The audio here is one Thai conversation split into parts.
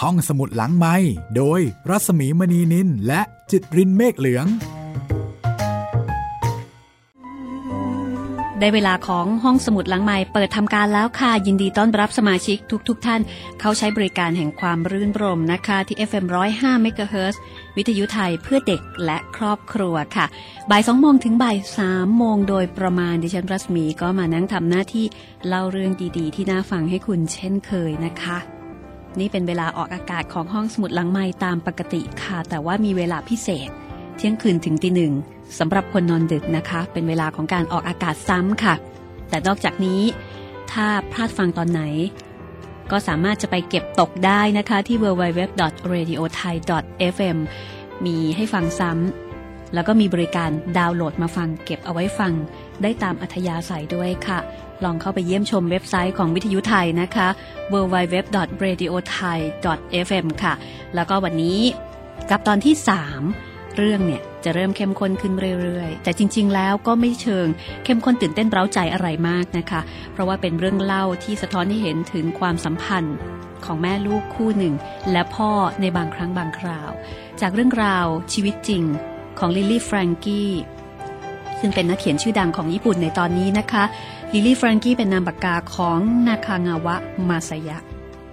ห้องสมุดหลังไม้โดยรัสมีมณีนินและจิตรินเมฆเหลือง ได้เวลาของห้องสมุดหลังใหม่เปิดทำการแล้วค่ะ ยินดีต้อนรับสมาชิกทุกๆทท่าน เข้าใช้บริการแห่งความรื่นรมนะคะ ที่ FM 105 MHz วิทยุไทยเพื่อเด็กและครอบครัวค่ะ บ่าย2โมงถึงบ่าย3โมงโดยประมาณดิฉันรัศมีก็มานั่งทำหน้าที่เล่าเรื่องดีๆ ที่น่าฟังให้คุณเช่นเคยนะคะ นี่เป็นเวลาออกอากาศของห้องสมุดหลังใหม่ตามปกติค่ะ แต่ว่ามีเวลาพิเศษ เที่ยงคืนถึงตีหนึ่งสำหรับคนนอนดึกนะคะ เป็นเวลาของการออกอากาศซ้ำค่ะ แต่นอกจากนี้ถ้าพลาดฟังตอนไหน ก็สามารถจะไปเก็บตกได้นะคะที่ www.radiothai.fm มีให้ฟังซ้ำแล้วก็มีบริการดาวน์โหลดมาฟังเก็บเอาไว้ฟังได้ตามอัธยาศัยด้วยค่ะ ลองเข้าไปเยี่ยมชมเว็บไซต์ของวิทยุไทยนะคะ www.radiothai.fm ค่ะ แล้วก็วันนี้กับตอนที่ 3 เรื่องเนี่ยจะเริ่มเข้มข้นขึ้นเรื่อยๆ แต่จริง ๆ แล้วก็ไม่เชิงเข้มข้นตื่นเต้นเร้าใจอะไรมากนะคะ เพราะว่าเป็นเรื่องเล่าที่สะท้อนให้เห็นถึงความสัมพันธ์ของแม่ลูกคู่หนึ่ง และพ่อในบางครั้งบางคราว จากเรื่องราวชีวิตจริงของลิลี่แฟรงกี้ซึ่งเป็นนักเขียนชื่อดังของญี่ปุ่นในตอนนี้นะคะ ลิลี่แฟรงกี้เป็นนามปากกาของนาคางาวะมาซายะ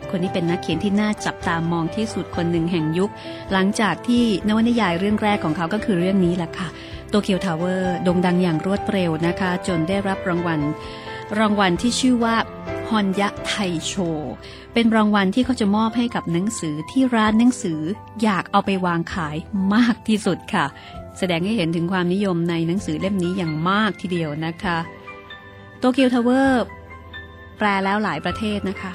คนนี้เป็นนักเขียนที่น่าจับตามองที่สุดคนหนึ่งแห่งยุค หลังจากที่นวนิยายเรื่องแรกของเขาก็คือเรื่องนี้แหละค่ะโตเกียวทาวเวอร์โด่งดังอย่างรวดเร็วนะคะ จนได้รับรางวัล รางวัลที่ชื่อว่าฮอนยะไทโช เป็นรางวัลที่เขาจะมอบให้กับหนังสือที่ร้านหนังสืออยากเอาไปวางขายมากที่สุดค่ะ แสดงให้เห็นถึงความนิยมในหนังสือเล่มนี้อย่างมากทีเดียวนะคะ โตเกียวทาวเวอร์แปลแล้วหลายประเทศนะคะ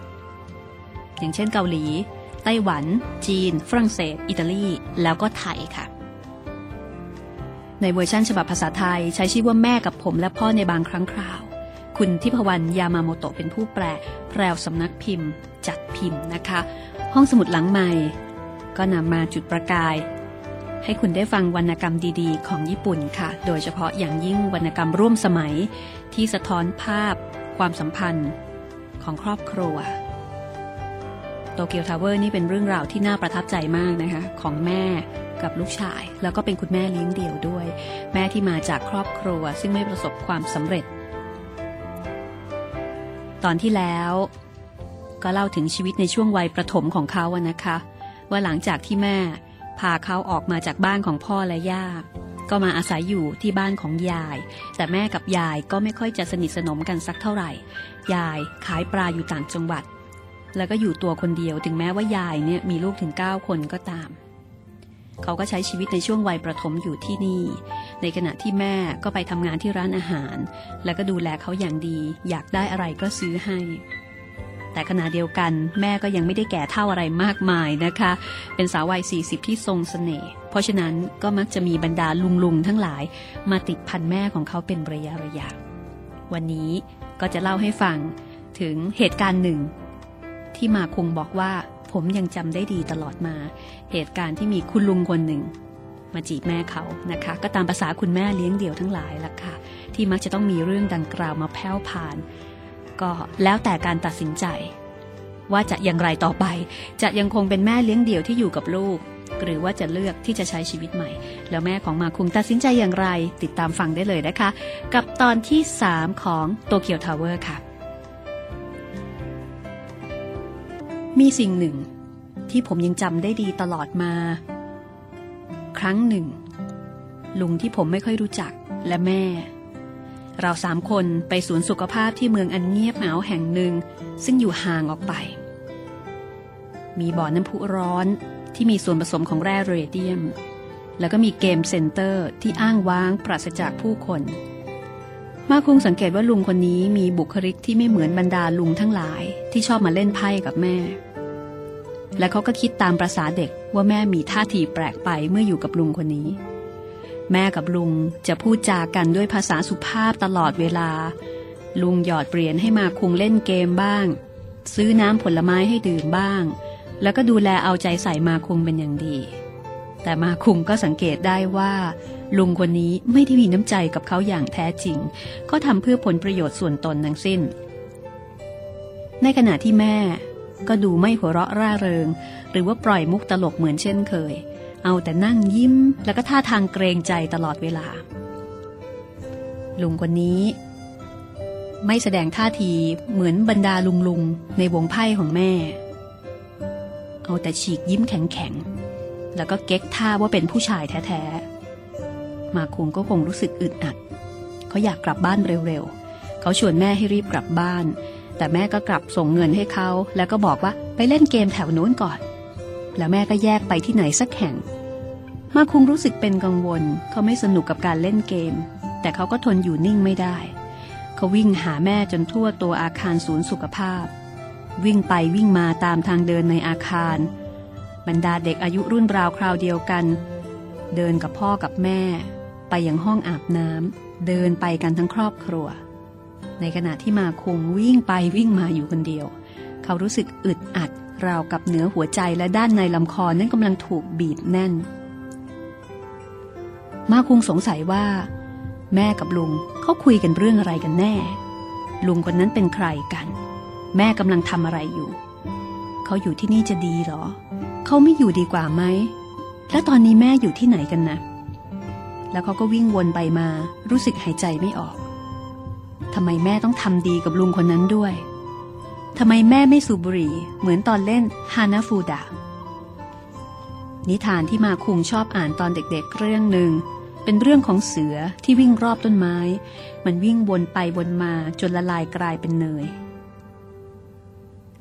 อย่างเช่นเกาหลี ไต้หวัน จีน ฝรั่งเศส อิตาลี แล้วก็ไทยค่ะ ในเวอร์ชันฉบับภาษาไทยใช้ชื่อว่าแม่กับผมและพ่อในบางครั้งคราว คุณทิพวรรณยามาโมโตะเป็นผู้แปลแพรวสำนักพิมพ์ จัดพิมพ์นะคะ ห้องสมุดหลังใหม่ ก็นำมาจุดประกาย ให้คุณได้ฟังวรรณกรรมดีๆ ของญี่ปุ่นค่ะ โดยเฉพาะอย่างยิ่งวรรณกรรมร่วมสมัยที่สะท้อนภาพ ความสัมพันธ์ของครอบครัวโตเกียวทาวเวอร์นี่เป็นเรื่องราวที่น่าประทับใจมากนะคะ ของแม่กับลูกชาย แล้วก็เป็นคุณแม่เลี้ยงเดี่ยวด้วย แม่ที่มาจากครอบครัว ซึ่งไม่ประสบความสำเร็จ ตอนที่แล้วก็เล่าถึงชีวิตในช่วงวัยประถมของเขาอะนะคะ ว่าหลังจากที่แม่ พาเขาออกมาจากบ้านของพ่อและย่า ก็มาอาศัยอยู่ที่บ้านของยาย แต่แม่กับยายก็ไม่ค่อยจะสนิทสนมกันสักเท่าไหร่ ยายขายปลาอยู่ต่างจังหวัด แล้วก็อยู่ตัวคนเดียวถึงแม้ว่ายายเนี่ยมีลูกถึง 9 คนก็ตาม เขาก็ใช้ชีวิตในช่วงวัยประถมอยู่ที่นี่ ในขณะที่แม่ก็ไปทำงานที่ร้านอาหาร แล้วก็ดูแลเขาอย่างดี อยากได้อะไรก็ซื้อให้ แต่ขณะเดียวกันแม่ก็ยังไม่ได้แก่เท่าอะไรมากมายนะคะ เป็นสาววัย 40 ที่ทรงสเสน่ห์เพราะฉะนั้นก็มักจะมีบรรดาลุงๆทั้งหลาย มาติดพันแม่ของเขาเป็นระยะระยะ วันนี้ก็จะเล่าให้ฟังถึงเหตุการณ์หนึ่ง ที่มาคงบอกว่าผมยังจำได้ดีตลอดมา เหตุการณ์ที่มีคุณลุงคนหนึ่ง มาจีบแม่เขานะคะ ก็ตามภาษาคุณแม่เลี้ยงเดี่ยวทั้งหลายล่ะค่ะ ที่มักจะต้องมีเรื่องดังกล่าวมาแผ่วผ่าน ก็แล้วแต่การตัดสินใจ ว่าจะอย่างไรต่อไป จะยังคงเป็นแม่เลี้ยงเดี่ยวที่อยู่กับลูก หรือว่าจะเลือกที่จะใช้ชีวิตใหม่ แล้วแม่ของมาคุงตัดสินใจอย่างไร ติดตามฟังได้เลยนะคะ กับตอนที่ 3 ของโตเกียวทาวเวอร์ค่ะ มีสิ่งหนึ่ง ที่ผมยังจำได้ดีตลอดมา ครั้งหนึ่ง ลุงที่ผมไม่ค่อยรู้จักและแม่ เราสามคนไปสวนสุขภาพที่เมืองอันเงียบเหงาแห่งหนึ่ง ซึ่งอยู่ห่างออกไป มีบ่อน้ำพุร้อนที่มีส่วนผสมของแร่เรเดียม แล้วก็มีเกมเซ็นเตอร์ที่อ้างว้างปราศจากผู้คน มาคุงสังเกตว่าลุงคนนี้มีบุคลิกที่ไม่เหมือนบรรดาลุงทั้งหลายที่ชอบมาเล่นไพ่กับแม่ และเขาก็คิดตามประษาเด็กว่าแม่มีท่าทีแปลกไปเมื่ออยู่กับลุงคนนี้ แม่กับลุงจะพูดจากันด้วยภาษาสุภาพตลอดเวลา ลุงหยอดเหรียญให้มาคุงเล่นเกมบ้าง ซื้อน้ำผลไม้ให้ดื่มบ้าง แล้วก็ดูแลเอาใจใส่มาคุงเป็นอย่างดี แต่มาคุงก็สังเกตได้ว่า ลุงคนนี้ไม่ได้มีน้ำใจกับเขาอย่างแท้จริง ก็ทำเพื่อผลประโยชน์ส่วนตนทั้งสิ้น ในขณะที่แม่ก็ดูไม่หัวเราะร่าเริง หรือว่าปล่อยมุกตลกเหมือนเช่นเคย เอาแต่นั่งยิ้มแล้วก็ท่าทางเกรงใจตลอดเวลา ลุงคนนี้ ไม่แสดงท่าทีเหมือนบรรดาลุงลุงในวงไพ่ของแม่ เอาแต่ฉีกยิ้มแข็งๆ แล้วก็เก๊กท่าว่าเป็นผู้ชายแท้ๆ มาคุงก็คงรู้สึกอึดอัด เขาอยากกลับบ้านเร็วๆ เขาชวนแม่ให้รีบกลับบ้าน แต่แม่ก็กลับส่งเงินให้เขา แล้วก็บอกว่าไปเล่นเกมแถวโน้นก่อน แล้วแม่ก็แยกไปที่ไหนสักแห่ง มาคุงรู้สึกเป็นกังวล เขาไม่สนุกกับการเล่นเกม แต่เขาก็ทนอยู่นิ่งไม่ได้ เขาวิ่งหาแม่จนทั่วตัวอาคารศูนย์สุขภาพ วิ่งไปวิ่งมาตามทางเดินในอาคาร บรรดาเด็กอายุรุ่นราวคราวเดียวกัน เดินกับพ่อกับแม่ ไปยังห้องอาบน้ำเดินไปกันทั้งครอบครัว ในขณะที่มาคงวิ่งไปวิ่งมาอยู่คนเดียว เขารู้สึกอึดอัด ราวกับเหนือหัวใจและด้านในลำคอนั้นกำลังถูกบีบแน่น มาคุงสงสัยว่า แม่กับลุงเขาคุยกันเรื่องอะไรกันแน่ ลุงคนนั้นเป็นใครกัน แม่กำลังทำอะไรอยู่ เขาอยู่ที่นี่จะดีหรอ เขาไม่อยู่ดีกว่าไหม แล้วตอนนี้แม่อยู่ที่ไหนกันนะ แล้วเขาก็วิ่งวนไปมารู้สึกหายใจไม่ออกทำไมแม่ต้องทำดีกับลุงคนนั้นด้วย ทำไมแม่ไม่สูบบุหรี่ เหมือนตอนเล่นฮานาฟูดะ นิทานที่มาคุงชอบอ่านตอนเด็กๆเรื่องหนึ่ง เป็นเรื่องของเสือที่วิ่งรอบต้นไม้ มันวิ่งวนไปวนมาจนละลายกลายเป็นเนย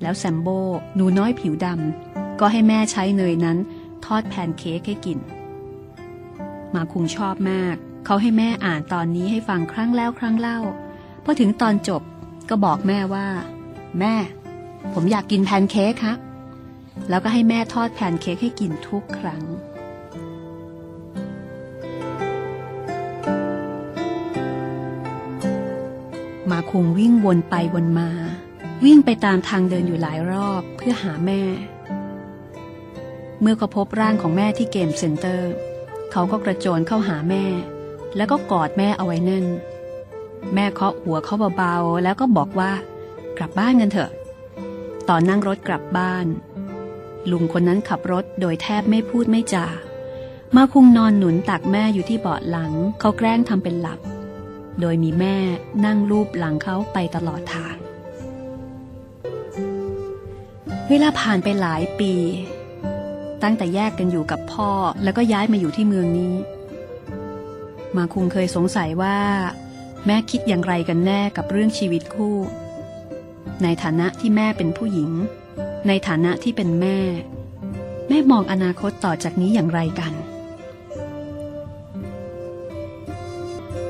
แล้วแซมโบหนูน้อยผิวดำก็ให้แม่ใช้เนยนั้น ทอดแพนเค้กให้กิน มาคุงชอบมาก เขาให้แม่อ่านตอนนี้ให้ฟังครั้งแล้วครั้งเล่าพอถึงตอนจบก็บอกแม่ว่า แม่ ผมอยากกินแพนเค้กครับแล้วก็ให้แม่ทอดแพนเค้กให้กินทุกครั้ง มาคุงวิ่งวนไปวนมา วิ่งไปตามทางเดินอยู่หลายรอบเพื่อหาแม่ เมื่อเขาพบร่างของแม่ที่เกมเซ็นเตอร์ เขาก็กระโจนเข้าหาแม่ แล้วก็กอดแม่เอาไว้แน่น แม่เคาะหัวเขาเบาๆ แล้วก็บอกว่า กลับบ้านกันเถอะ ตอนนั่งรถกลับบ้าน ลุงคนนั้นขับรถโดยแทบไม่พูดไม่จา มาคุงนอนหนุนตักแม่อยู่ที่เบาะหลัง เขาแกล้งทำเป็นหลับ โดยมีแม่นั่งรูปหลังเขาไปตลอดทาง เวลาผ่านไปหลายปี ตั้งแต่แยกกันอยู่กับพ่อแล้วก็ย้ายมาอยู่ที่เมืองนี้ มาคุงเคยสงสัยว่าแม่คิดอย่างไรกันแน่กับเรื่องชีวิตคู่ ในฐานะที่แม่เป็นผู้หญิง ในฐานะที่เป็นแม่ แม่มองอนาคตต่อจากนี้อย่างไรกัน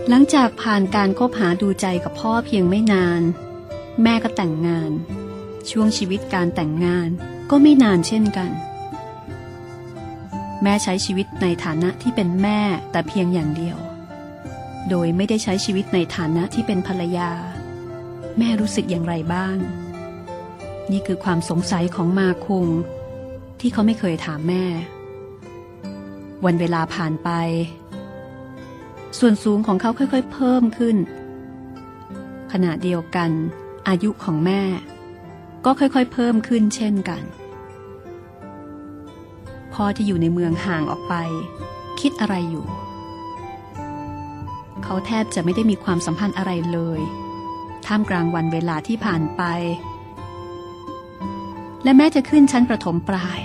หลังจากผ่านการคบหาดูใจกับพ่อเพียงไม่นาน แม่ก็แต่งงาน ช่วงชีวิตการแต่งงานก็ไม่นานเช่นกัน แม่ใช้ชีวิตในฐานะที่เป็นแม่แต่เพียงอย่างเดียว โดยไม่ได้ใช้ชีวิตในฐานะที่เป็นภรรยา แม่รู้สึกอย่างไรบ้าง นี่คือความสงสัยของมาคุง ที่เขาไม่เคยถามแม่ วันเวลาผ่านไป ส่วนสูงของเขาค่อยๆ เพิ่มขึ้น ขณะเดียวกัน อายุของแม่ ก็ค่อยๆ เพิ่มขึ้นเช่นกันพ่อที่อยู่ในเมืองห่างออกไป คิดอะไรอยู่ เขาแทบจะไม่ได้มีความสัมพันธ์อะไรเลย ท่ามกลางวันเวลาที่ผ่านไป และแม้จะขึ้นชั้นประถมปลาย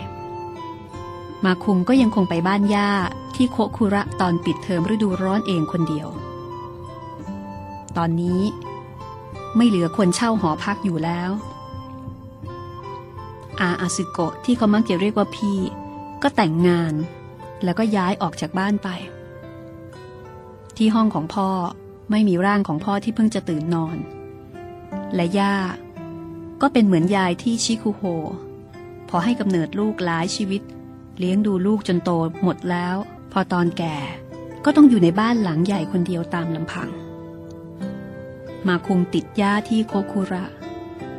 มาคุงก็ยังคงไปบ้านย่าที่โคคุระตอนปิดเทอมฤดูร้อนเองคนเดียว ตอนนี้ไม่เหลือคนเช่าหอพักอยู่แล้ว อาอาซึโกะที่เขามักจะเรียกว่าพี่ ก็แต่งงาน แล้วก็ย้ายออกจากบ้านไป ที่ห้องของพ่อไม่มีร่างของพ่อที่เพิ่งจะตื่นนอน และย่า ก็เป็นเหมือนยายที่ชิคุโฮ พอให้กำเนิดลูกหลายชีวิต เลี้ยงดูลูกจนโตหมดแล้ว พอตอนแก่ก็ต้องอยู่ในบ้านหลังใหญ่คนเดียวตามลำพัง มาคุงติดย่าที่โคคุระ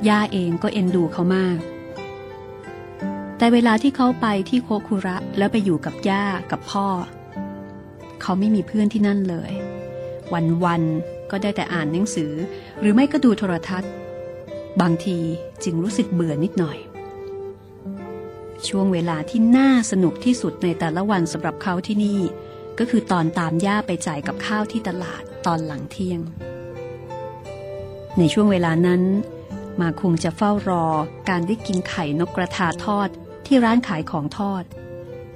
ย่าเองก็เอ็นดูเขามาก แต่เวลาที่เขาไปที่โคคุระแล้วไปอยู่กับย่ากับพ่อ เขาไม่มีเพื่อนที่นั่นเลย วันๆ ก็ได้แต่อ่านหนังสือ หรือไม่ก็ดูโทรทัศน์ บางทีจึงรู้สึกเบื่อนิดหน่อย ช่วงเวลาที่น่าสนุกที่สุดในแต่ละวันสำหรับเขาที่นี่ ก็คือตอนตามย่าไปจ่ายกับข้าวที่ตลาดตอนหลังเที่ยง ในช่วงเวลานั้น มาคงจะเฝ้ารอการได้กินไข่นกกระทาทอดที่ร้านขายของทอด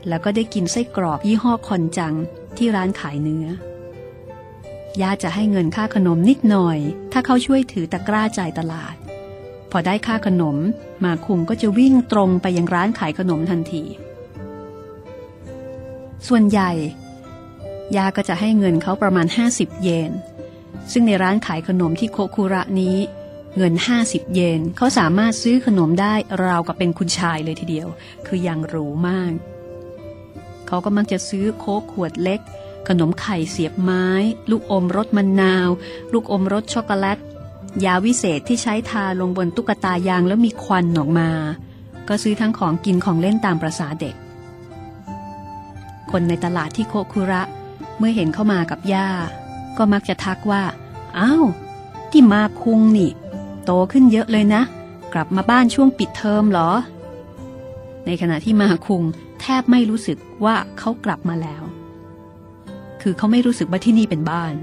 แล้วก็ได้กินไส้กรอกยี่ห้อคอนจังที่ร้านขายเนื้อ ย่าจะให้เงินค่าขนมนิดหน่อย ถ้าเขาช่วยถือตะกร้าจ่ายตลาด พอได้ค่าขนม มาคุงก็จะวิ่งตรงไปยังร้านขายขนมทันที ส่วนใหญ่ยาก็จะให้เงินเขาประมาณ 50 เยน ซึ่งในร้านขายขนมที่โคคุระนี้ เงิน 50 เยนเขาสามารถซื้อขนมได้ราวกับเป็นคุณชายเลยทีเดียว คือยังหรูมาก เขาก็มักจะซื้อโค้กขวดเล็ก ขนมไข่เสียบไม้ ลูกอมรสมะนนาว ลูกอมรสช็อกโกแลต ยาวิเศษที่ใช้ทาลงบนตุ๊กตายางแล้วมีควันออกมา ก็ซื้อทั้งของกินของเล่นตามประษาเด็ก คนในตลาดที่โคคุระ เมื่อเห็นเข้ามากับย่า ก็มักจะทักว่า อ้าว ที่มาคุงนี่ โตขึ้นเยอะเลยนะ กลับมาบ้านช่วงปิดเทอมเหรอ ในขณะที่มาคุงแทบไม่รู้สึกว่าเขากลับมาแล้ว คือเขาไม่รู้สึกว่าที่นี่เป็นบ้าน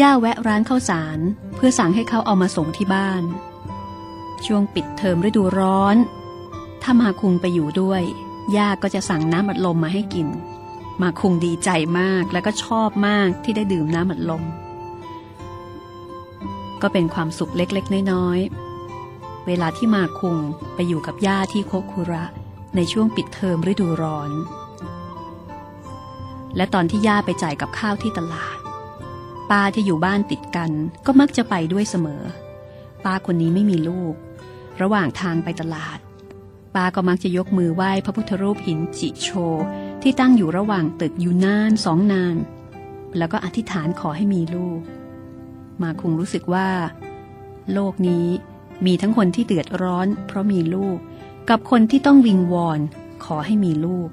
ย่าแวะร้านข้าวสารเพื่อสั่งให้เขาเอามาส่งที่บ้าน ช่วงปิดเทอมฤดูร้อน ถ้ามาคุงไปอยู่ด้วย ย่าก็จะสั่งน้ำอัดลมมาให้กิน มาคุงดีใจมากและก็ชอบมากที่ได้ดื่มน้ำอัดลม ก็เป็นความสุขเล็กๆ น้อยๆ เวลาที่มาคุงไปอยู่กับย่าที่โคคุระในช่วงปิดเทอมฤดูร้อน และตอนที่ย่าไปจ่ายกับข้าวที่ตลาด ป้าที่อยู่บ้านติดกันก็มักจะไปด้วยเสมอ ป้าคนนี้ไม่มีลูก ระหว่างทางไปตลาด ป้าก็มักจะยกมือไหว้พระพุทธรูปหินจิโช ที่ตั้งอยู่ระหว่างตึกอยู่นานสองนาน แล้วก็อธิษฐานขอให้มีลูก มาคงรู้สึกว่า โลกนี้มีทั้งคนที่เดือดร้อน เพราะมีลูก กับคนที่ต้องวิงวอนขอให้มีลูก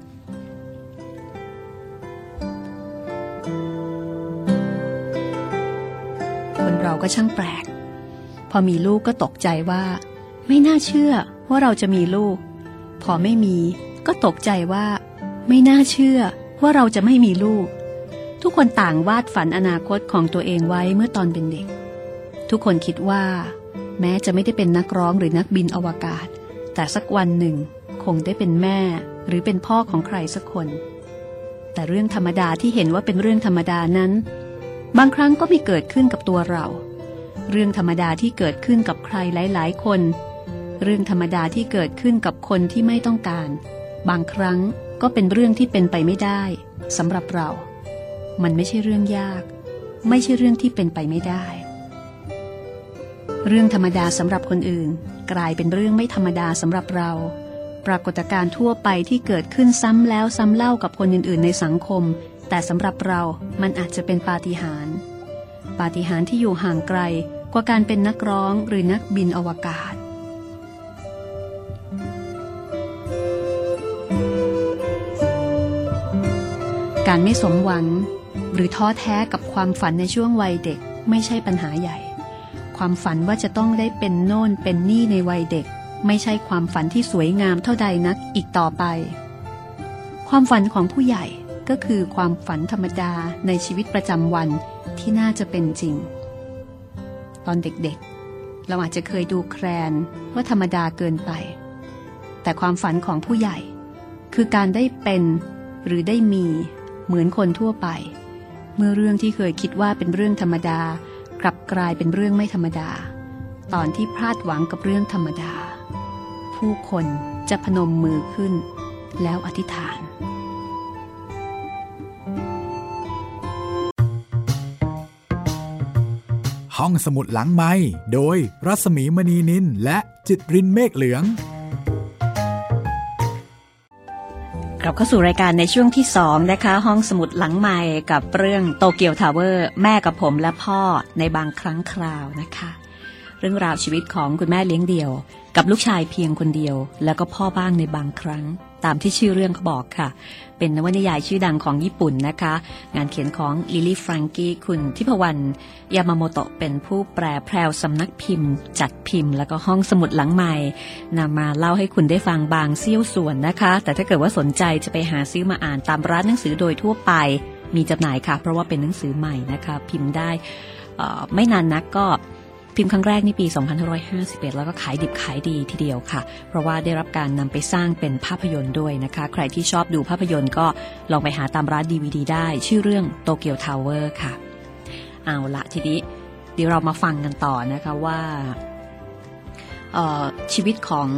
เราก็ช่างแปลก พอมีลูกก็ตกใจว่า ไม่น่าเชื่อว่าเราจะมีลูก พอไม่มีก็ตกใจว่า ไม่น่าเชื่อว่าเราจะไม่มีลูก ทุกคนต่างวาดฝันอนาคตของตัวเองไว้เมื่อตอนเป็นเด็ก ทุกคนคิดว่า แม้จะไม่ได้เป็นนักร้องหรือนักบินอวกาศ แต่สักวันหนึ่ง คงได้เป็นแม่หรือเป็นพ่อของใครสักคน แต่เรื่องธรรมดาที่เห็นว่าเป็นเรื่องธรรมดานั้น บางครั้งก็มีเกิดขึ้นกับตัวเรา เรื่องธรรมดาที่เกิดขึ้นกับใครหลาย ๆ คน เรื่องธรรมดาที่เกิดขึ้นกับคนที่ไม่ต้องการ บางครั้งก็เป็นเรื่องที่เป็นไปไม่ได้สำหรับเรา มันไม่ใช่เรื่องยาก ไม่ใช่เรื่องที่เป็นไปไม่ได้ เรื่องธรรมดาสำหรับคนอื่น กลายเป็นเรื่องไม่ธรรมดาสำหรับเรา ปรากฏการณ์ทั่วไปที่เกิดขึ้นซ้ำแล้วซ้ำเล่ากับคนอื่น ๆ ในสังคม แต่สำหรับเรามันอาจจะเป็นปาฏิหาริ ปาฏิหาริย์ที่อยู่ห่างไกลกว่าการเป็นนักร้องหรือนักบินอวกาศ การไม่สมหวัง หรือท้อแท้กับความฝันในช่วงวัยเด็กไม่ใช่ปัญหาใหญ่ ความฝันว่าจะต้องได้เป็นโน่นเป็นนี่ในวัยเด็ก ไม่ใช่ความฝันที่สวยงามเท่าใดนักอีกต่อไป ความฝันของผู้ใหญ่ ก็คือความฝันธรรมดาในชีวิตประจำวันที่น่าจะเป็นจริง ตอนเด็กๆ เราอาจจะเคยดูแคลนว่าธรรมดาเกินไป แต่ความฝันของผู้ใหญ่ คือการได้เป็นหรือได้มีเหมือนคนทั่วไป เมื่อเรื่องที่เคยคิดว่าเป็นเรื่องธรรมดา กลับกลายเป็นเรื่องไม่ธรรมดา ตอนที่พลาดหวังกับเรื่องธรรมดา ผู้คนจะพนมมือขึ้น แล้วอธิษฐาน ห้องสมุดหลังไม้โดยรัศมีมณีนินและจิตรินเมฆเหลือง กลับเข้าสู่รายการในช่วงที่สองนะคะ ห้องสมุดหลังใหม่กับเรื่องโตเกียวทาวเวอร์แม่กับผมและพ่อในบางครั้งคราวนะคะ เรื่องราวชีวิตของคุณแม่เลี้ยงเดี่ยว กับลูกชายเพียงคนเดียว แล้วก็พ่อบ้างในบางครั้ง ตามที่ชื่อเรื่องเขาบอกค่ะ เป็นนวนิยายชื่อดังของญี่ปุ่นนะคะ งานเขียนของลิลี่ฟรังกี้คุณทิพวรรณยามาโมโตะเป็นผู้แปลแพรวสำนักพิมพ์ จัดพิมพ์ แล้วก็ห้องสมุดหลังใหม่นำมาเล่าให้คุณได้ฟังบางเสี้ยวส่วนนะคะ แต่ถ้าเกิดว่าสนใจจะไปหาซื้อมาอ่านตามร้านหนังสือโดยทั่วไป มีจำหน่ายค่ะ เพราะว่าเป็นหนังสือใหม่นะคะ พิมพ์ได้ไม่นานนักก็ พิมพ์ครั้งแรกนี่ปี 2551 แล้วก็ขายดิบขายดีทีเดียวค่ะ เพราะว่าได้รับการนำไปสร้างเป็นภาพยนตร์ด้วยนะคะ ใครที่ชอบดูภาพยนตร์ก็ลองไปหาตามร้านดีวดีได้ ชื่อเรื่องโตเกียวทาวเวอร์ค่ะ เอาละทีนี้เดี๋ยวเรามาฟังกันต่อนะคะว่าชีวิตของ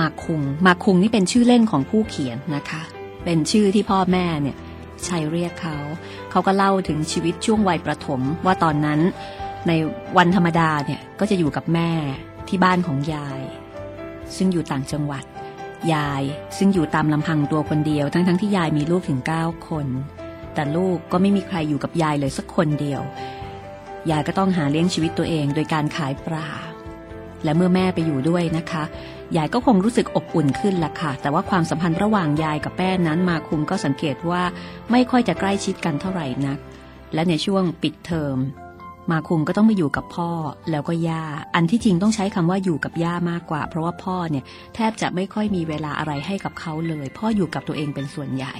มาคุง มาคุงนี่เป็นชื่อเล่นของผู้เขียนนะคะ เป็นชื่อที่พ่อแม่เนี่ยใช้เรียกเขา เขาก็เล่าถึงชีวิตช่วงวัยประถมว่าตอนนั้น ในวันธรรมดาเนี่ยก็จะอยู่กับแม่ที่บ้านของยาย ซึ่งอยู่ต่างจังหวัด ยายซึ่งอยู่ตามลำพังตัวคนเดียว ทั้งๆทที่ยายมีลูกถึง 9 คน แต่ลูกก็ไม่มีใครอยู่กับยายเลยสักคนเดียว ยายก็ต้องหาเลี้ยงชีวิตตัวเองโดยการขายปลาและเมื่อแม่ไปอยู่ด้วยนะคะ ยายก็คงรู้สึกอบอุ่นขึ้นละค่ะ แต่ว่าความสัมพันธ์ระหว่างยายกับแม่นั้นมาคุมก็สังเกตว่าไม่ค่อยจะใกล้ชิดกันเท่าไหร่นัก และในช่วงปิดเทอม มาคุงก็ต้องไปอยู่กับพ่อแล้วก็ย่า อันที่จริงต้องใช้คำว่าอยู่กับย่ามากกว่า เพราะว่าพ่อเนี่ยแทบจะไม่ค่อยมีเวลาอะไรให้กับเขาเลย พ่ออยู่กับตัวเองเป็นส่วนใหญ่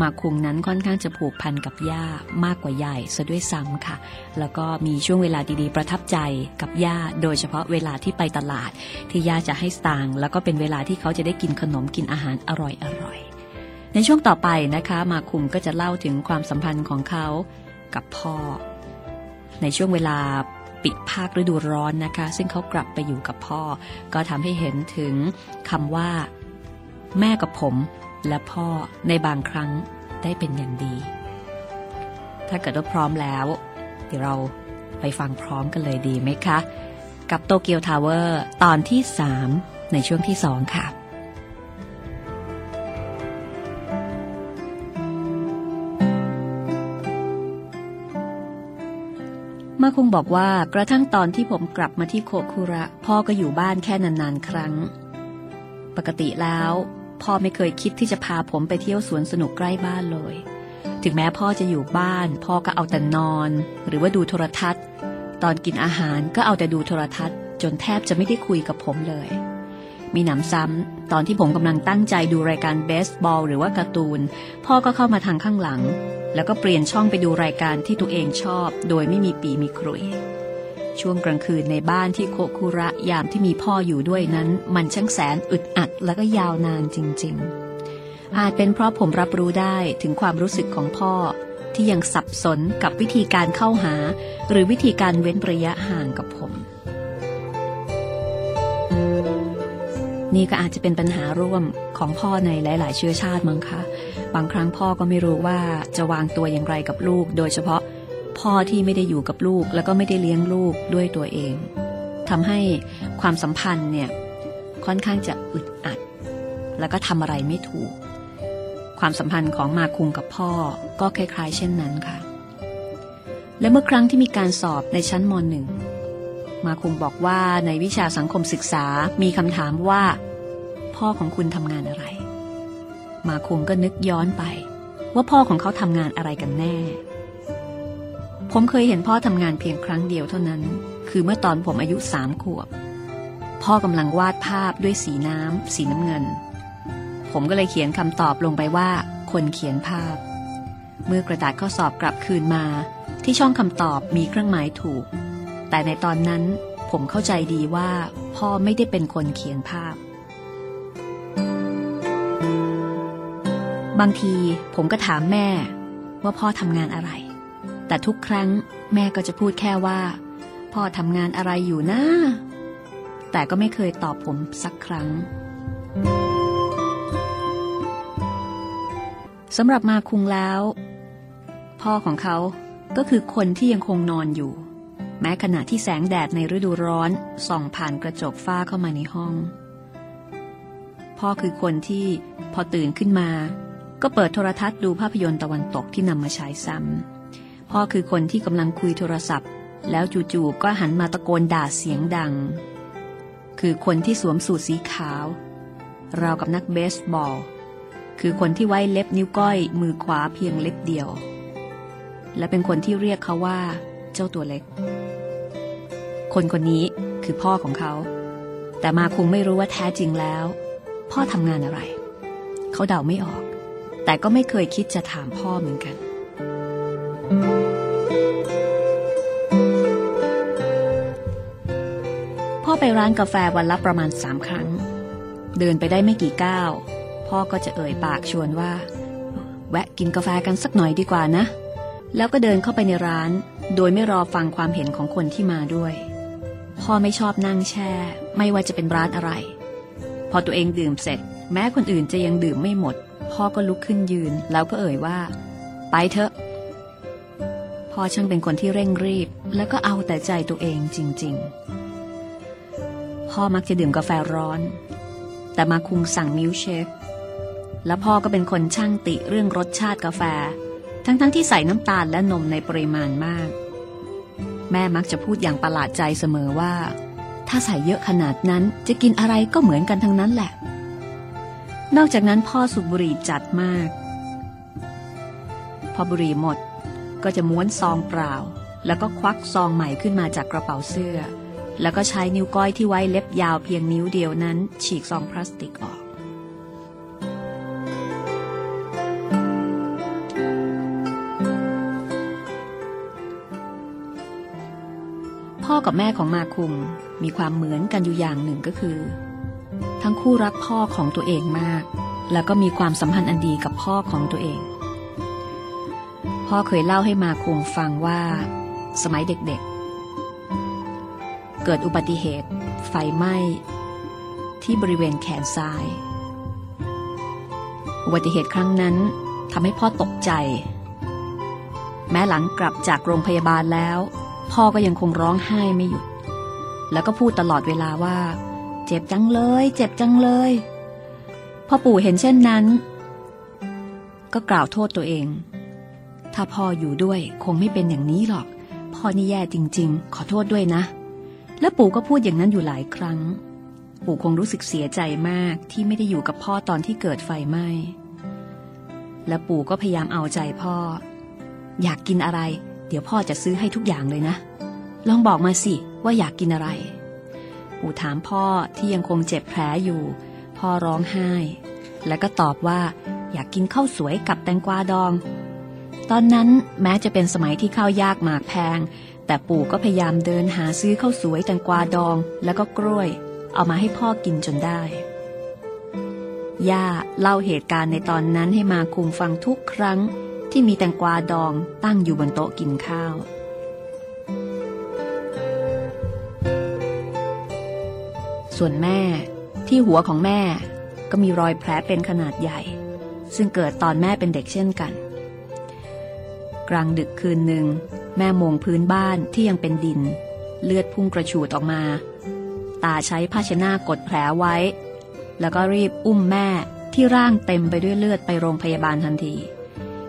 มาคุงนั้นค่อนข้างจะผูกพันกับย่ามากกว่าใหญ่ซะด้วยซ้ำค่ะ แล้วก็มีช่วงเวลาดีๆ ประทับใจกับย่า โดยเฉพาะเวลาที่ไปตลาด ที่ย่าจะให้สตางค์แล้วก็เป็นเวลาที่เขาจะได้กินขนมกินอาหารอร่อยๆในช่วงต่อไปนะคะ มาคุงก็จะเล่าถึงความสัมพันธ์ของเขากับพ่อ ในช่วงเวลาปิดภาคฤดูร้อนนะคะ ซึ่งเขากลับไปอยู่กับพ่อ ก็ทำให้เห็นถึงคำว่า แม่กับผมและพ่อในบางครั้งได้เป็นอย่างดี ถ้าเกิดว่าพร้อมแล้ว เดี๋ยวเราไปฟังพร้อมกันเลยดีไหมคะ กับโตเกียวทาวเวอร์ตอนที่ 3 ในช่วงที่ 2 ค่ะ มาคงบอกว่ากระทั่งตอนที่ผมกลับมาที่โคคุระ พ่อก็อยู่บ้านแค่นานๆ ครั้ง ปกติแล้ว พ่อไม่เคยคิดที่จะพาผมไปเที่ยวสวนสนุกใกล้บ้านเลย ถึงแม้พ่อจะอยู่บ้าน พ่อก็เอาแต่นอน หรือว่าดูโทรทัศน์ ตอนกินอาหารก็เอาแต่ดูโทรทัศน์ จนแทบจะไม่ได้คุยกับผมเลยมีหนำซ้ำ ตอนที่ผมกำลังตั้งใจดูรายการเบสบอลหรือว่าการ์ตูน พ่อก็เข้ามาทางข้างหลัง แล้วก็เปลี่ยนช่องไปดูรายการที่ตัวเองชอบ โดยไม่มีปีมีครุย ช่วงกลางคืนในบ้านที่โคคุระยามที่มีพ่ออยู่ด้วยนั้น มันช่างแสนอึดอัดแล้วก็ยาวนานจริง ๆ อาจเป็นเพราะผมรับรู้ได้ถึงความรู้สึกของพ่อที่ยังสับสนกับวิธีการเข้าหา หรือวิธีการเว้นระยะห่างกับผม นี่ก็อาจจะเป็นปัญหาร่วมของพ่อในหลาย ๆ เชื้อชาติมั้งคะบางครั้งพ่อก็ไม่รู้ว่าจะวางตัวอย่างไรกับลูก โดยเฉพาะพ่อที่ไม่ได้อยู่กับลูก แล้วก็ไม่ได้เลี้ยงลูกด้วยตัวเองทำให้ความสัมพันธ์เนี่ยค่อนข้างจะอึดอัด แล้วก็ทำอะไรไม่ถูก ความสัมพันธ์ของมาคุงกับพ่อก็คล้าย ๆ เช่นนั้นค่ะ และเมื่อครั้งที่มีการสอบในชั้นมหนึ่ง มาคุงบอกว่าในวิชาสังคมศึกษามีคำถามว่า พ่อของคุณทำงานอะไร มาคุงก็นึกย้อนไป ว่าพ่อของเขาทำงานอะไรกันแน่ ผมเคยเห็นพ่อทำงานเพียงครั้งเดียวเท่านั้น คือเมื่อตอนผมอายุสามขวบ พ่อกำลังวาดภาพด้วยสีน้ำสีน้ำเงิน ผมก็เลยเขียนคำตอบลงไปว่า คนเขียนภาพ เมื่อกระดาษข้อสอบกลับคืนมาที่ช่องคำตอบมีเครื่องหมายถูก แต่ในตอนนั้นผมเข้าใจดีว่าพ่อไม่ได้เป็นคนเขียนภาพ บางทีผมก็ถามแม่ว่าพ่อทำงานอะไร แต่ทุกครั้งแม่ก็จะพูดแค่ว่า พ่อทำงานอะไรอยู่นะ แต่ก็ไม่เคยตอบผมสักครั้งสำหรับมาคุงแล้ว พ่อของเขาก็คือคนที่ยังคงนอนอยู่ แม้ขณะที่แสงแดดในฤดูร้อนส่องผ่านกระจกฝ้าเข้ามาในห้อง พ่อคือคนที่พอตื่นขึ้นมา ก็เปิดโทรทัศน์ดูภาพยนตร์ตะวันตกที่นำมาฉายซ้ำพ่อคือคนที่กำลังคุยโทรศัพท์ แล้วจู่ๆก็หันมาตะโกนด่าเสียงดัง คือคนที่สวมสูทสีขาวราวกับนักเบสบอล คือคนที่ไว้เล็บนิ้วก้อยมือขวาเพียงเล็บเดียว และเป็นคนที่เรียกเขาว่า เจ้าตัวเล็ก คนคนนี้คือพ่อของเขา แต่มาคงไม่รู้ว่าแท้จริงแล้ว พ่อทำงานอะไร เขาเดาไม่ออก แต่ก็ไม่เคยคิดจะถามพ่อเหมือนกันพ่อไปร้านกาแฟวันละประมาณสามครั้ง เดินไปได้ไม่กี่ก้าว พ่อก็จะเอ่ยปากชวนว่า แวะกินกาแฟกันสักหน่อยดีกว่านะ แล้วก็เดินเข้าไปในร้าน โดยไม่รอฟังความเห็นของคนที่มาด้วย พ่อไม่ชอบนั่งแช่ ไม่ว่าจะเป็นร้านอะไร พอตัวเองดื่มเสร็จ แม้คนอื่นจะยังดื่มไม่หมด พ่อก็ลุกขึ้นยืน แล้วก็เอ่ยว่า ไปเถอะ พ่อช่างเป็นคนที่เร่งรีบ แล้วก็เอาแต่ใจตัวเองจริง ๆ พ่อมักจะดื่มกาแฟร้อน แต่มาคุงสั่งมิลค์เชคและพ่อก็เป็นคนช่างติเรื่องรสชาติกาแฟ ทั้งๆทที่ใส่น้ำตาลและนมในปริมาณมาก แม่มักจะพูดอย่างประหลาดใจเสมอว่า ถ้าใส่เยอะขนาดนั้นจะกินอะไรก็เหมือนกันทั้งนั้นแหละ นอกจากนั้นพ่อสูบบุหรี่จัดมาก พอบุหรี่หมดก็จะม้วนซองเปล่า แล้วก็ควักซองใหม่ขึ้นมาจากกระเป๋าเสื้อ แล้วก็ใช้นิ้วก้อยที่ไว้เล็บยาวเพียงนิ้วเดียวนั้น ฉีกซองพลาสติกออก อกับแม่ของมาคุงมีความเหมือนกันอยู่อย่างหนึ่งก็คือ ทั้งคู่รักพ่อของตัวเองมาก แล้วก็มีความสัมพันธ์อันดีกับพ่อของตัวเอง พ่อเคยเล่าให้มาคุงฟังว่า สมัยเด็กๆเกิดอุบัติเหตุ ไฟไหม้ที่บริเวณแขนซ้าย อุบัติเหตุครั้งนั้นทำให้พ่อตกใจ แม้หลังกลับจากโรงพยาบาลแล้ว พ่อก็ยังคงร้องไห้ไม่หยุด แล้วก็พูดตลอดเวลาว่า เจ็บจังเลย เจ็บจังเลยพ่อปู่เห็นเช่นนั้น ก็กล่าวโทษตัวเอง ถ้าพ่ออยู่ด้วยคงไม่เป็นอย่างนี้หรอก พ่อนี่แย่จริง ๆ ขอโทษด้วยนะ และปู่ก็พูดอย่างนั้นอยู่หลายครั้ง ปู่คงรู้สึกเสียใจมากที่ไม่ได้อยู่กับพ่อตอนที่เกิดไฟไหม้และปู่ก็พยายามเอาใจพ่อ อยากกินอะไร เดี๋ยวพ่อจะซื้อให้ทุกอย่างเลยนะ ลองบอกมาสิว่าอยากกินอะไร ปู่ถามพ่อที่ยังคงเจ็บแผลอยู่ พ่อร้องไห้ แล้วก็ตอบว่าอยากกินข้าวสวยกับแตงกวาดอง ตอนนั้นแม้จะเป็นสมัยที่ข้าวยากหมากแพง แต่ปู่ก็พยายามเดินหาซื้อข้าวสวยแตงกวาดอง แล้วก็กล้วย เอามาให้พ่อกินจนได้ ย่าเล่าเหตุการณ์ในตอนนั้นให้มาคุงฟังทุกครั้ง ที่มีแตงกวาดองตั้งอยู่บนโต๊ะกินข้าว ส่วนแม่ที่หัวของแม่ก็มีรอยแผลเป็นขนาดใหญ่ ซึ่งเกิดตอนแม่เป็นเด็กเช่นกัน กลางดึกคืนหนึ่ง แม่มงพื้นบ้านที่ยังเป็นดิน เลือดพุ่งกระฉูดออกมา ตาใช้ผ้าชนากดแผลไว้ แล้วก็รีบอุ้มแม่ที่ร่างเต็มไปด้วยเลือดไปโรงพยาบาลทันที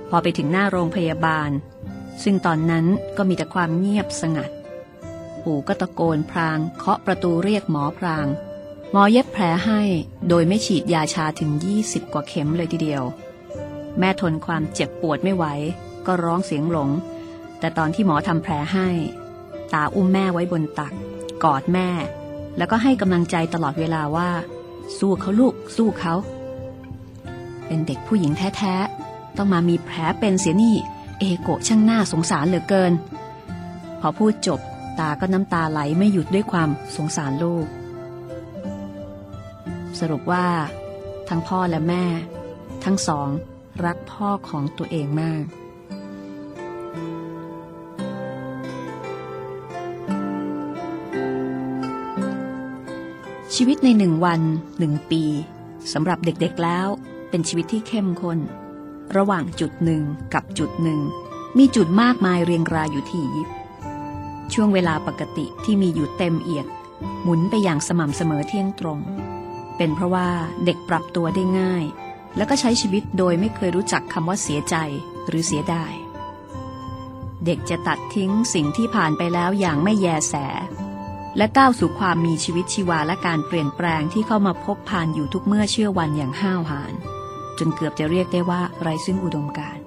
พอไปถึงหน้าโรงพยาบาล ซึ่งตอนนั้นก็มีแต่ความเงียบสงัด ปู่ก็ตะโกนพรางเคาะประตูเรียกหมอพราง หมอเย็บแผลให้โดยไม่ฉีดยาชาถึง 20 กว่าเข็มเลยทีเดียว แม่ทนความเจ็บปวดไม่ไหว ก็ร้องเสียงหลง แต่ตอนที่หมอทำแผลให้ ตาอุ้มแม่ไว้บนตัก กอดแม่ แล้วก็ให้กำลังใจตลอดเวลาว่า สู้เขาลูก สู้เขาเป็นเด็กผู้หญิงแท้ๆ ต้องมามีแผลเป็นเสียนี่ เอโกะช่างน่าสงสารเหลือเกิน พอพูดจบตาก็น้ำตาไหลไม่หยุดด้วยความสงสารลูก สรุปว่า ทั้งพ่อและแม่ ทั้งสอง รักพ่อของตัวเองมากชีวิตในหนึ่งวันหนึ่งปีสำหรับเด็กๆแล้ว เป็นชีวิตที่เข้มข้น ระหว่างจุดหนึ่งกับจุดหนึ่ง มีจุดมากมายเรียงรายอยู่ที่ยิบ ช่วงเวลาปกติที่มีอยู่เต็มเอียด หมุนไปอย่างสม่ำเสมอเที่ยงตรง เป็นเพราะว่าเด็กปรับตัวได้ง่าย แล้วก็ใช้ชีวิตโดยไม่เคยรู้จักคำว่าเสียใจหรือเสียดายเด็กจะตัดทิ้งสิ่งที่ผ่านไปแล้วอย่างไม่แยแส และก้าวสู่ความมีชีวิตชีวาและการเปลี่ยนแปลงที่เข้ามาพบผ่านอยู่ทุกเมื่อเชื่อวันอย่างห้าวหาญ จนเกือบจะเรียกได้ว่าไร้ซึ่งอุดมการ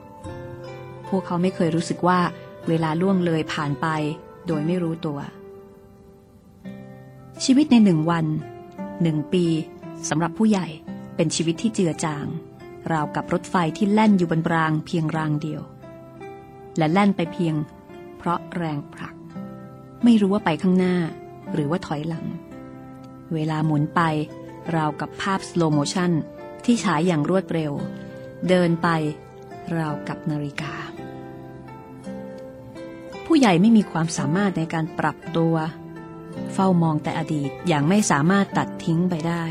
พวกเขาไม่เคยรู้สึกว่าเวลาล่วงเลยผ่านไปโดยไม่รู้ตัว ชีวิตในหนึ่งวันหนึ่งปีสำหรับผู้ใหญ่เป็นชีวิตที่เจือจาง ราวกับรถไฟที่แล่นอยู่บนรางเพียงรางเดียว และแล่นไปเพียง เพราะแรงผลัก ไม่รู้ว่าไปข้างหน้า หรือว่าถอยหลัง เวลาหมุนไป ราวกับภาพสโลโมชัน ที่ฉายอย่างรวดเร็ว เดินไปราวกับนาฬิกา ผู้ใหญ่ไม่มีความสามารถในการปรับตัว เฝ้ามองแต่อดีตอย่างไม่สามารถตัดทิ้งไปได้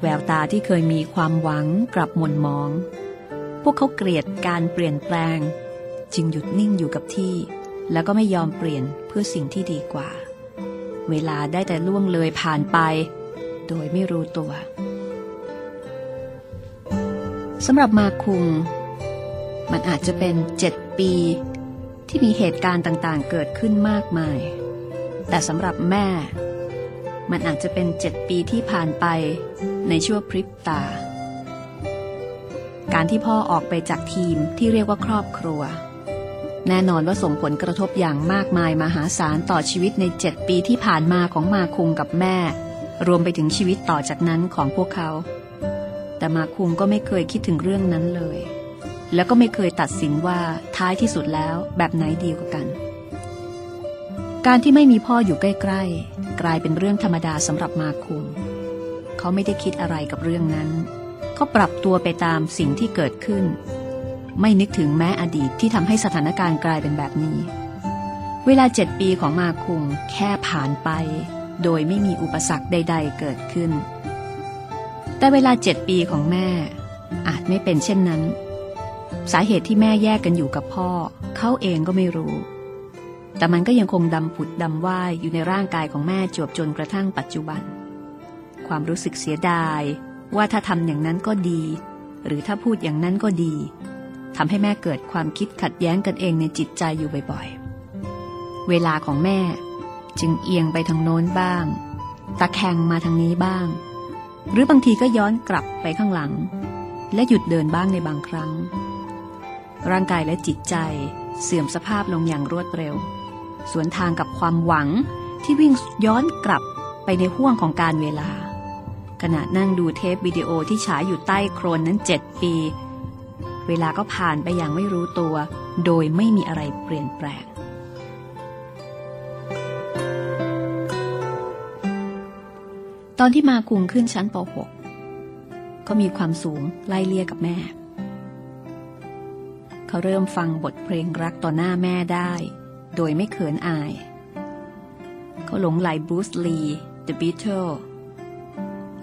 แววตาที่เคยมีความหวังกลับหม่นมอง พวกเขาเกลียดการเปลี่ยนแปลง จึงหยุดนิ่งอยู่กับที่ แล้วก็ไม่ยอมเปลี่ยนเพื่อสิ่งที่ดีกว่า เวลาได้แต่ล่วงเลยผ่านไป โดยไม่รู้ตัว สำหรับมาคุง มันอาจจะเป็นเจ็ดปี ที่มีเหตุการณ์ต่างๆ เกิดขึ้นมากมาย แต่สำหรับแม่ มันอาจจะเป็นเจ็ดปีที่ผ่านไปในชั่วพริบตา การที่พ่อออกไปจากทีมที่เรียกว่าครอบครัว แน่นอนว่าส่งผลกระทบอย่างมากมายมหาศาลต่อชีวิตในเจ็ดปีที่ผ่านมาของมาคุงกับแม่ รวมไปถึงชีวิตต่อจากนั้นของพวกเขา มาคุงก็ไม่เคยคิดถึงเรื่องนั้นเลย แล้วก็ไม่เคยตัดสินว่าท้ายที่สุดแล้วแบบไหนดีกว่ากัน การที่ไม่มีพ่ออยู่ใกล้ ๆ กลายเป็นเรื่องธรรมดาสำหรับมาคุงเขาไม่ได้คิดอะไรกับเรื่องนั้นเขาปรับตัวไปตามสิ่งที่เกิดขึ้น ไม่นึกถึงแม้อดีตที่ทำให้สถานการณ์กลายเป็นแบบนี้ เวลาเจ็ดปีของมาคุงแค่ผ่านไป โดยไม่มีอุปสรรคใด ๆ เกิดขึ้น แต่เวลาเจ็ดปีของแม่ อาจไม่เป็นเช่นนั้น สาเหตุที่แม่แยกกันอยู่กับพ่อ เขาเองก็ไม่รู้ แต่มันก็ยังคงดำผุดดำว่ายอยู่ในร่างกายของแม่จวบจนกระทั่งปัจจุบัน ความรู้สึกเสียดาย ว่าถ้าทำอย่างนั้นก็ดี หรือถ้าพูดอย่างนั้นก็ดีทำให้แม่เกิดความคิดขัดแย้งกันเองในจิตใจอยู่บ่อยๆ เวลาของแม่จึงเอียงไปทางโน้นบ้าง ตะแคงมาทางนี้บ้าง หรือบางทีก็ย้อนกลับไปข้างหลัง และหยุดเดินบ้างในบางครั้ง ร่างกายและจิตใจเสื่อมสภาพลงอย่างรวดเร็ว สวนทางกับความหวังที่วิ่งย้อนกลับไปในห่วงของการเวลา ขณะนั่งดูเทปวิดีโอที่ฉายอยู่ใต้โครนนั้นเจ็ดปี เวลาก็ผ่านไปอย่างไม่รู้ตัว โดยไม่มีอะไรเปลี่ยนแปลง ตอนที่มาคุงขึ้นชั้นป .6 ก็มีความสูงไล่เลี่ยกับแม่ เขาเริ่มฟังบทเพลงรักต่อหน้าแม่ได้ โดยไม่เขินอาย เขาหลงไหลบรูซลี The Beatles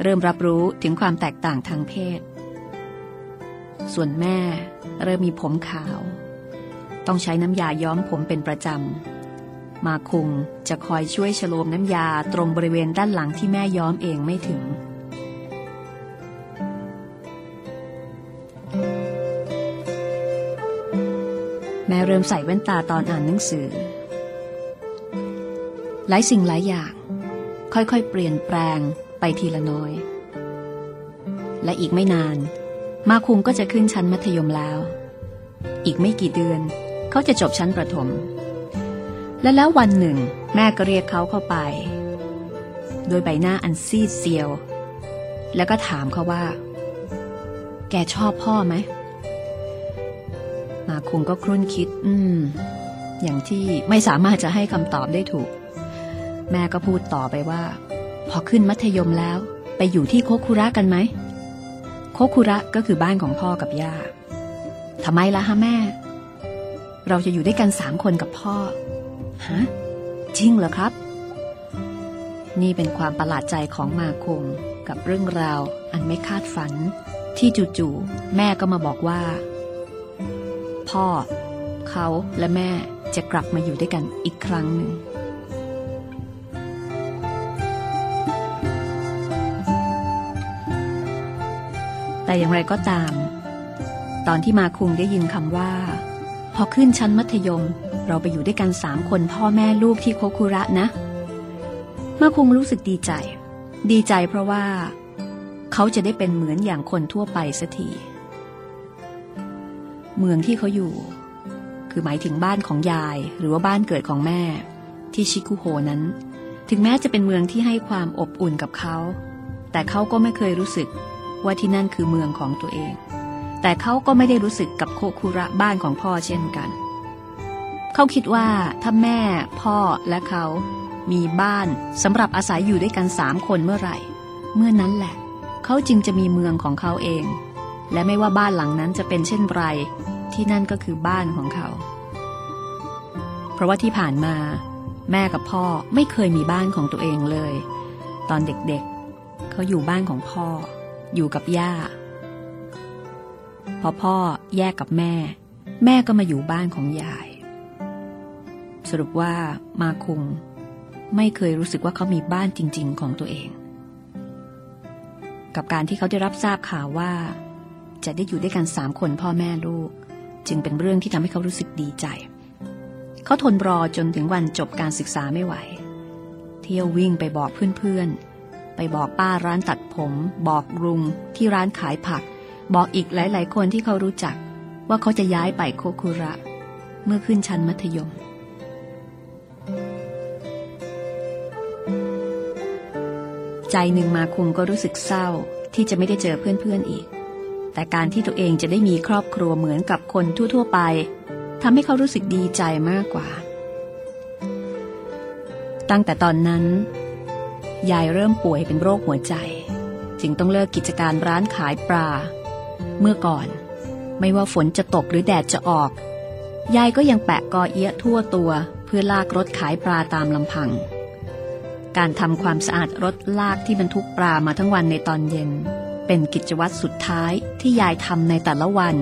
เริ่มรับรู้ถึงความแตกต่างทางเพศ ส่วนแม่เริ่มมีผมขาว ต้องใช้น้ำยาย้อมผมเป็นประจำ มาคุงจะคอยช่วยฉโลมน้ำยาตรงบริเวณด้านหลังที่แม่ย้อมเองไม่ถึง แม่เริ่มใส่แว่นตาตอนอ่านหนังสือ หลายสิ่งหลายอย่าง ค่อยๆ เปลี่ยนแปลงไปทีละน้อย และอีกไม่นาน มาคุงก็จะขึ้นชั้นมัธยมแล้ว อีกไม่กี่เดือน เขาจะจบชั้นประถม และแล้ววันหนึ่ง แม่ก็เรียกเขาเข้าไป โดยใบหน้าอันซีดเซียว แล้วก็ถามเขาว่า แกชอบพ่อไหม มาคงก็ครุ่นคิด อืม อย่างที่ไม่สามารถจะให้คำตอบได้ถูก แม่ก็พูดต่อไปว่า พอขึ้นมัธยมแล้ว ไปอยู่ที่โคคุระกันไหม โคคุระก็คือบ้านของพ่อกับย่าทำไมล่ะฮะแม่ เราจะอยู่ด้วยกันสามคนกับพ่อ ฮะจริงเหรอครับ นี่เป็นความประหลาดใจของมาคงกับเรื่องราวอันไม่คาดฝัน ที่จู่ๆแม่ก็มาบอกว่า พ่อ เขาและแม่จะกลับมาอยู่ด้วยกันอีกครั้งหนึ่งแต่อย่างไรก็ตาม ตอนที่มาคุงได้ยินคำว่าพพอขึ้นชั้นมัธยม เราไปอยู่ด้วยกันสามคนพ่อแม่ลูกที่โคคุระนะมาคงรู้สึกดีใจ ดีใจเพราะว่า เขาจะได้เป็นเหมือนอย่างคนทั่วไปสักที เมืองที่เขาอยู่ คือหมายถึงบ้านของยายหรือว่าบ้านเกิดของแม่ ที่ชิคุโฮนั้น ถึงแม้จะเป็นเมืองที่ให้ความอบอุ่นกับเขา แต่เขาก็ไม่เคยรู้สึกว่าที่นั่นคือเมืองของตัวเอง แต่เขาก็ไม่ได้รู้สึกกับโคคุระบ้านของพ่อเช่นกันเเขาคิดว่าถ้าแม่พ่อและเขามีบ้านสำหรับอาศัยอยู่ด้วยกันสามคนเมื่อไหร่ เมื่อนั้นแหละ เขาจึงจะมีเมืองของเขาเอง และไม่ว่าบ้านหลังนั้นจะเป็นเช่นไร ที่นั่นก็คือบ้านของเขา เพราะว่าที่ผ่านมา แม่กับพ่อไม่เคยมีบ้านของตัวเองเลย ตอนเด็กๆเขาอยู่บ้านของพ่อ อยู่กับย่า พอพ่อแยกกับแม่ แม่ก็มาอยู่บ้านของยาย สรุปว่ามาคุง ไม่เคยรู้สึกว่าเขามีบ้านจริง ๆ ของตัวเอง กับการที่เขาได้รับทราบข่าวว่า จะได้อยู่ด้วยกันสามคนพ่อแม่ลูก จึงเป็นเรื่องที่ทำให้เขารู้สึกดีใจ เขาทนรอจนถึงวันจบการศึกษาไม่ไหว เที่ยววิ่งไปบอกเพื่อนๆ ไปบอกป้าร้านตัดผม บอกลุงที่ร้านขายผัก บอกอีกหลาย ๆ คนที่เขารู้จักว่าเขาจะย้ายไปโคคุระ เมื่อขึ้นชั้นมัธยม ใจหนึ่งมาคุงก็รู้สึกเศร้าที่จะไม่ได้เจอเพื่อนๆอีก แต่การที่ตัวเองจะได้มีครอบครัวเหมือนกับคนทั่วๆไปทำให้เขารู้สึกดีใจมากกว่า ตั้งแต่ตอนนั้น ยายเริ่มป่วยเป็นโรคหัวใจ จึงต้องเลิกกิจการร้านขายปลา เมื่อก่อน ไม่ว่าฝนจะตกหรือแดดจะออก ยายก็ยังแปะกอเอี้ยทั่วตัวเพื่อลากรถขายปลาตามลำพัง การทำความสะอาดรถลากที่บรรทุกปลามาทั้งวันในตอนเย็น เป็นกิจวัตรสุดท้ายที่ยายทำในแต่ละวัน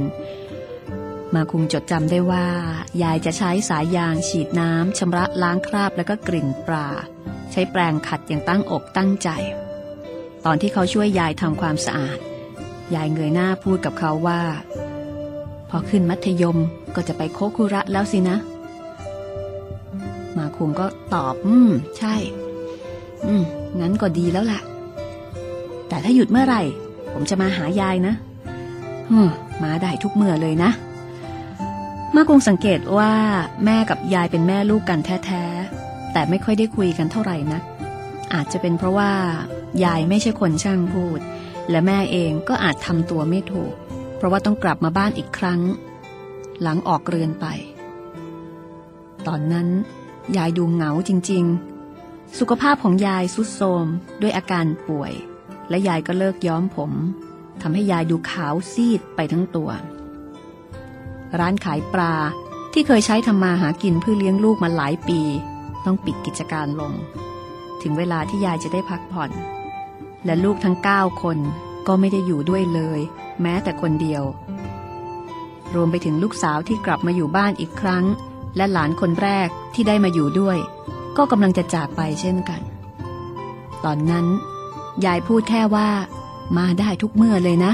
มาคุงจดจำได้ว่า ยายจะใช้สายยางฉีดน้ำชำระล้างคราบแล้วก็กลิ่นปลา ใช้แปรงขัดอย่างตั้งอกตั้งใจ ตอนที่เขาช่วยยายทำความสะอาด ยายเงยหน้าพูดกับเขาว่า พอขึ้นมัธยมก็จะไปโคคุระแล้วสินะ มาคุงก็ตอบ อืม ใช่ อืม งั้นก็ดีแล้วล่ะ แต่ถ้าหยุดเมื่อไหร่ ผมจะมาหายายนะมมาได้ทุกเมื่อเลยนะ มาคงสังเกตว่าแม่กับยายเป็นแม่ลูกกันแท้ๆ แต่ไม่ค่อยได้คุยกันเท่าไหร่นะัก อาจจะเป็นเพราะว่ายายไม่ใช่คนช่างพูด และแม่เองก็อาจทำตัวไม่ถูก เพราะว่าต้องกลับมาบ้านอีกครั้ง หลังออกเรือนไป ตอนนั้นยายดูเหงาจริง ๆ สุขภาพของยายสุดโทรมด้วยอาการป่วย และยายก็เลิกย้อมผมทำให้ยายดูขาวซีดไปทั้งตัว ร้านขายปลาที่เคยใช้ทำมาหากินเพื่อเลี้ยงลูกมาหลายปี ต้องปิดกิจการลง ถึงเวลาที่ยายจะได้พักผ่อน และลูกทั้งเก้าคนก็ไม่ได้อยู่ด้วยเลย แม้แต่คนเดียว รวมไปถึงลูกสาวที่กลับมาอยู่บ้านอีกครั้ง และหลานคนแรกที่ได้มาอยู่ด้วย ก็กำลังจะจากไปเช่นกัน ตอนนั้น ยายพูดแค่ว่า มาได้ทุกเมื่อเลยนะ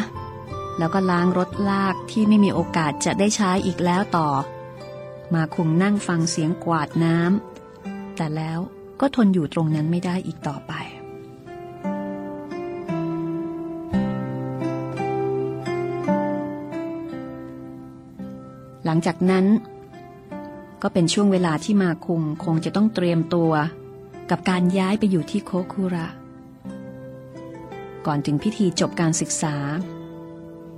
แล้วก็ล้างรถลากที่ไม่มีโอกาสจะได้ใช้อีกแล้วต่อ มาคงนั่งฟังเสียงกวาดน้ำแต่แล้วก็ทนอยู่ตรงนั้นไม่ได้อีกต่อไปหลังจากนั้น ก็เป็นช่วงเวลาที่มาคุงคงจะต้องเตรียมตัว กับการย้ายไปอยู่ที่โคคุระ ก่อนถึงพิธีจบการศึกษา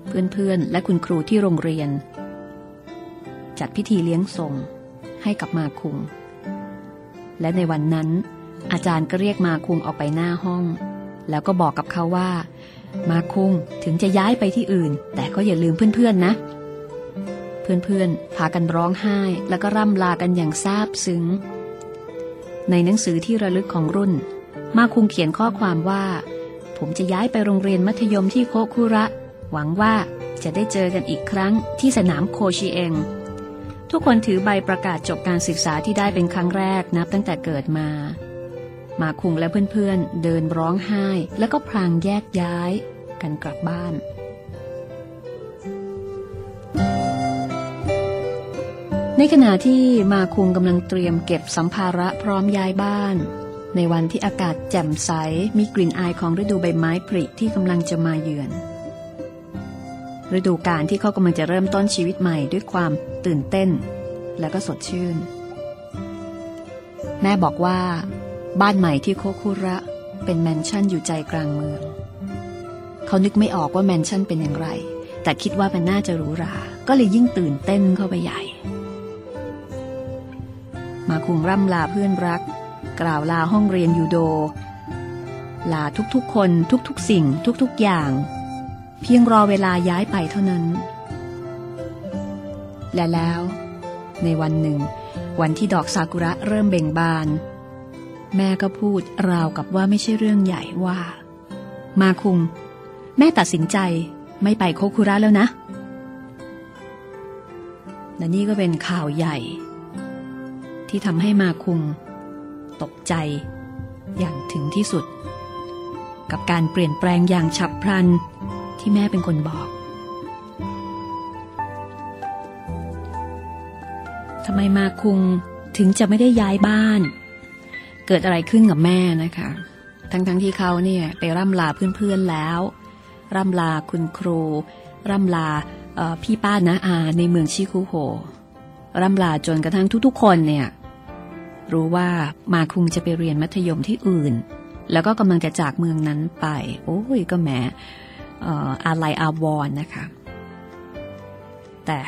เพื่อนๆและคุณครูที่โรงเรียน จัดพิธีเลี้ยงส่งให้กับมาคุง และในวันนั้น อาจารย์ก็เรียกมาคุงออกไปหน้าห้อง แล้วก็บอกกับเขาว่า มาคุงถึงจะย้ายไปที่อื่น แต่ก็อย่าลืมเพื่อนๆนะ เพื่อนๆ พากันร้องไห้แล้วก็ร่ำลากันอย่างซาบซึ้ง ในหนังสือที่ระลึกของรุ่น มาคุงเขียนข้อความว่า ผมจะย้ายไปโรงเรียนมัธยมที่โคคุระ หวังว่าจะได้เจอกันอีกครั้งที่สนามโคชิเอง ทุกคนถือใบประกาศจบการศึกษาที่ได้เป็นครั้งแรกนับตั้งแต่เกิดมามาคุงและเพื่อนๆ เดินร้องไห้ แล้วก็พลางแยกย้ายกันกลับบ้านม ในขณะที่มาคุงกำลังเตรียมเก็บสัมภาระพร้อมย้ายบ้าน ในวันที่อากาศแจ่มใสมีกลิ่นอายของฤดูใบไม้ผลิที่กำลังจะมาเยือน ฤดูกาลที่เขากำลังจะเริ่มต้นชีวิตใหม่ด้วยความตื่นเต้น และก็สดชื่น แม่บอกว่า บ้านใหม่ที่โคคุระเป็นแมนชั่นอยู่ใจกลางเมือง เขานึกไม่ออกว่าแมนชั่นเป็นอย่างไร แต่คิดว่ามันน่าจะหรูหรา ก็เลยยิ่งตื่นเต้นเข้าไปใหญ่ คุงร่ำลาเพื่อนรัก กล่าวลาห้องเรียนยูโด ลาทุกๆคนทุกๆสิ่งทุกๆอย่าง เพียงรอเวลาย้ายไปเท่านั้น และแล้ว ในวันหนึ่ง วันที่ดอกซากุระเริ่มเบ่งบาน แม่ก็พูดราวกับว่าไม่ใช่เรื่องใหญ่ว่า มาคุง แม่ตัดสินใจไม่ไปโคคุระแล้วนะและนี่ก็เป็นข่าวใหญ่ ที่ทำให้มาคุง ตกใจ อย่างถึงที่สุด กับการเปลี่ยนแปลงอย่างฉับพลันที่แม่เป็นคนบอกทำไมมาคุงถึงจะไม่ได้ย้ายบ้าน เกิดอะไรขึ้นกับแม่นะคะ ทั้งๆทที่เขาเนี่ยไปร่ำลาเพื่อนๆแล้ว ร่ำลาคุณครู ร่ำลาพี่ป้านะอาในเมืองชิคุโฮร่ำลาจนกระทั่งทุกๆ คนเนี่ย รู้ว่ามาคุงจะไปเรียนมัธยมที่อื่น แล้วก็กำลังจะจากเมืองนั้นไป โอ้ยก็แหมอาลัยอาวรณ์นะคะ แต่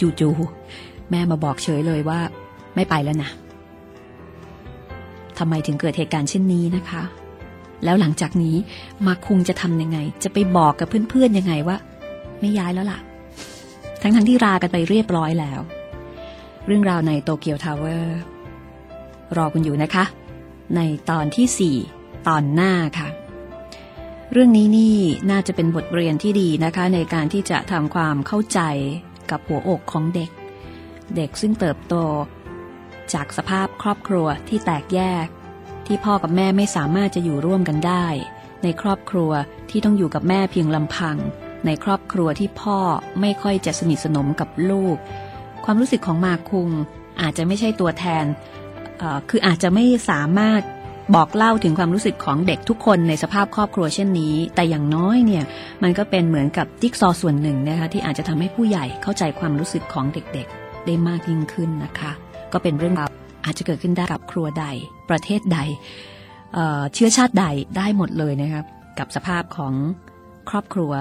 จู่ๆแม่มาบอกเฉยเลยว่าไม่ไปแล้วนะทำไมถึงเกิดเหตุการณ์เช่นนี้นะคะ แล้วหลังจากนี้มาคุงจะทำยังไง จะไปบอกกับเพื่อนๆยังไงว่า ไม่ย้ายแล้วล่ะ ทั้งๆที่ลากันไปเรียบร้อยแล้ว เรื่องราวในโตเกียวทาวเวอร์ รอคุณอยู่นะคะ ในตอนที่ 4 ตอนหน้าค่ะ เรื่องนี้นี่น่าจะเป็นบทเรียนที่ดีนะคะ ในการที่จะทำความเข้าใจกับหัวอกของเด็ก เด็กซึ่งเติบโต จากสภาพครอบครัวที่แตกแยก ที่พ่อกับแม่ไม่สามารถจะอยู่ร่วมกันได้ ในครอบครัวที่ต้องอยู่กับแม่เพียงลำพัง ในครอบครัวที่พ่อไม่ค่อยจะสนิทสนมกับลูก ความรู้สึกของมาคุงอาจจะไม่ใช่ตัวแทน คืออาจจะไม่สามารถบอกเล่าถึงความรู้สึกของเด็กทุกคนในสภาพครอบครัวเช่นนี้ แต่อย่างน้อยเนี่ยมันก็เป็นเหมือนกับจิ๊กซอส่วนหนึ่งนะคะที่อาจจะทำให้ผู้ใหญ่เข้าใจความรู้สึกของเด็กๆ ได้มากยิ่งขึ้นนะคะ ก็เป็นเรื่องราวอาจจะเกิดขึ้นได้กับครัวใด ประเทศใดเเชื้อชาติใดได้หมดเลยนะครับกับสภาพของครอบครัว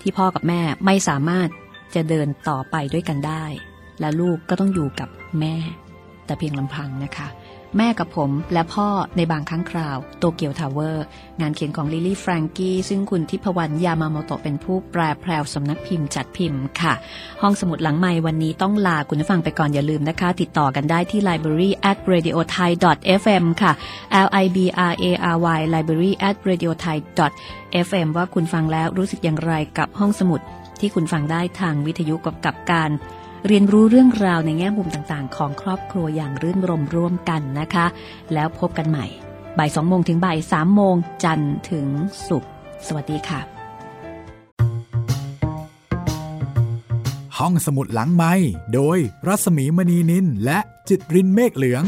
ที่พ่อกับแม่ไม่สามารถจะเดินต่อไปด้วยกันได้ และลูกก็ต้องอยู่กับแม่ แต่เพียงลำพังนะคะ แม่กับผมและพ่อในบางครั้งคราวโตเกียวทาวเวอร์ งานเขียนของลิลลี่แฟรงกี้ซึ่งคุณทิพวรรณยามาโมโตเป็นผู้แปลแพรวสำนักพิมพ์จัดพิมพ์ค่ะ ห้องสมุดหลังใหม่วันนี้ต้องลาคุณผู้ฟังไปก่อนอย่าลืมนะคะ ติดต่อกันได้ที่ library at radio thai fm ค่ะ l i b r a r y library at radio thai fm ว่าคุณฟังแล้วรู้สึกอย่างไรกับห้องสมุดที่คุณฟังได้ทางวิทยุกับกับการ เรียนรู้เรื่องราวในแง่มุมต่างๆ ของครอบครัวอย่างรื่นรมร่วมกันนะคะ แล้วพบกันใหม่บ่ายสองโมงถึงบ่ายสามโมงจันทร์ถึงศุกร์สวัสดีค่ะ ห้องสมุดหลังไม้โดยรัสมีมณีนินและจิตรินเมฆเหลือง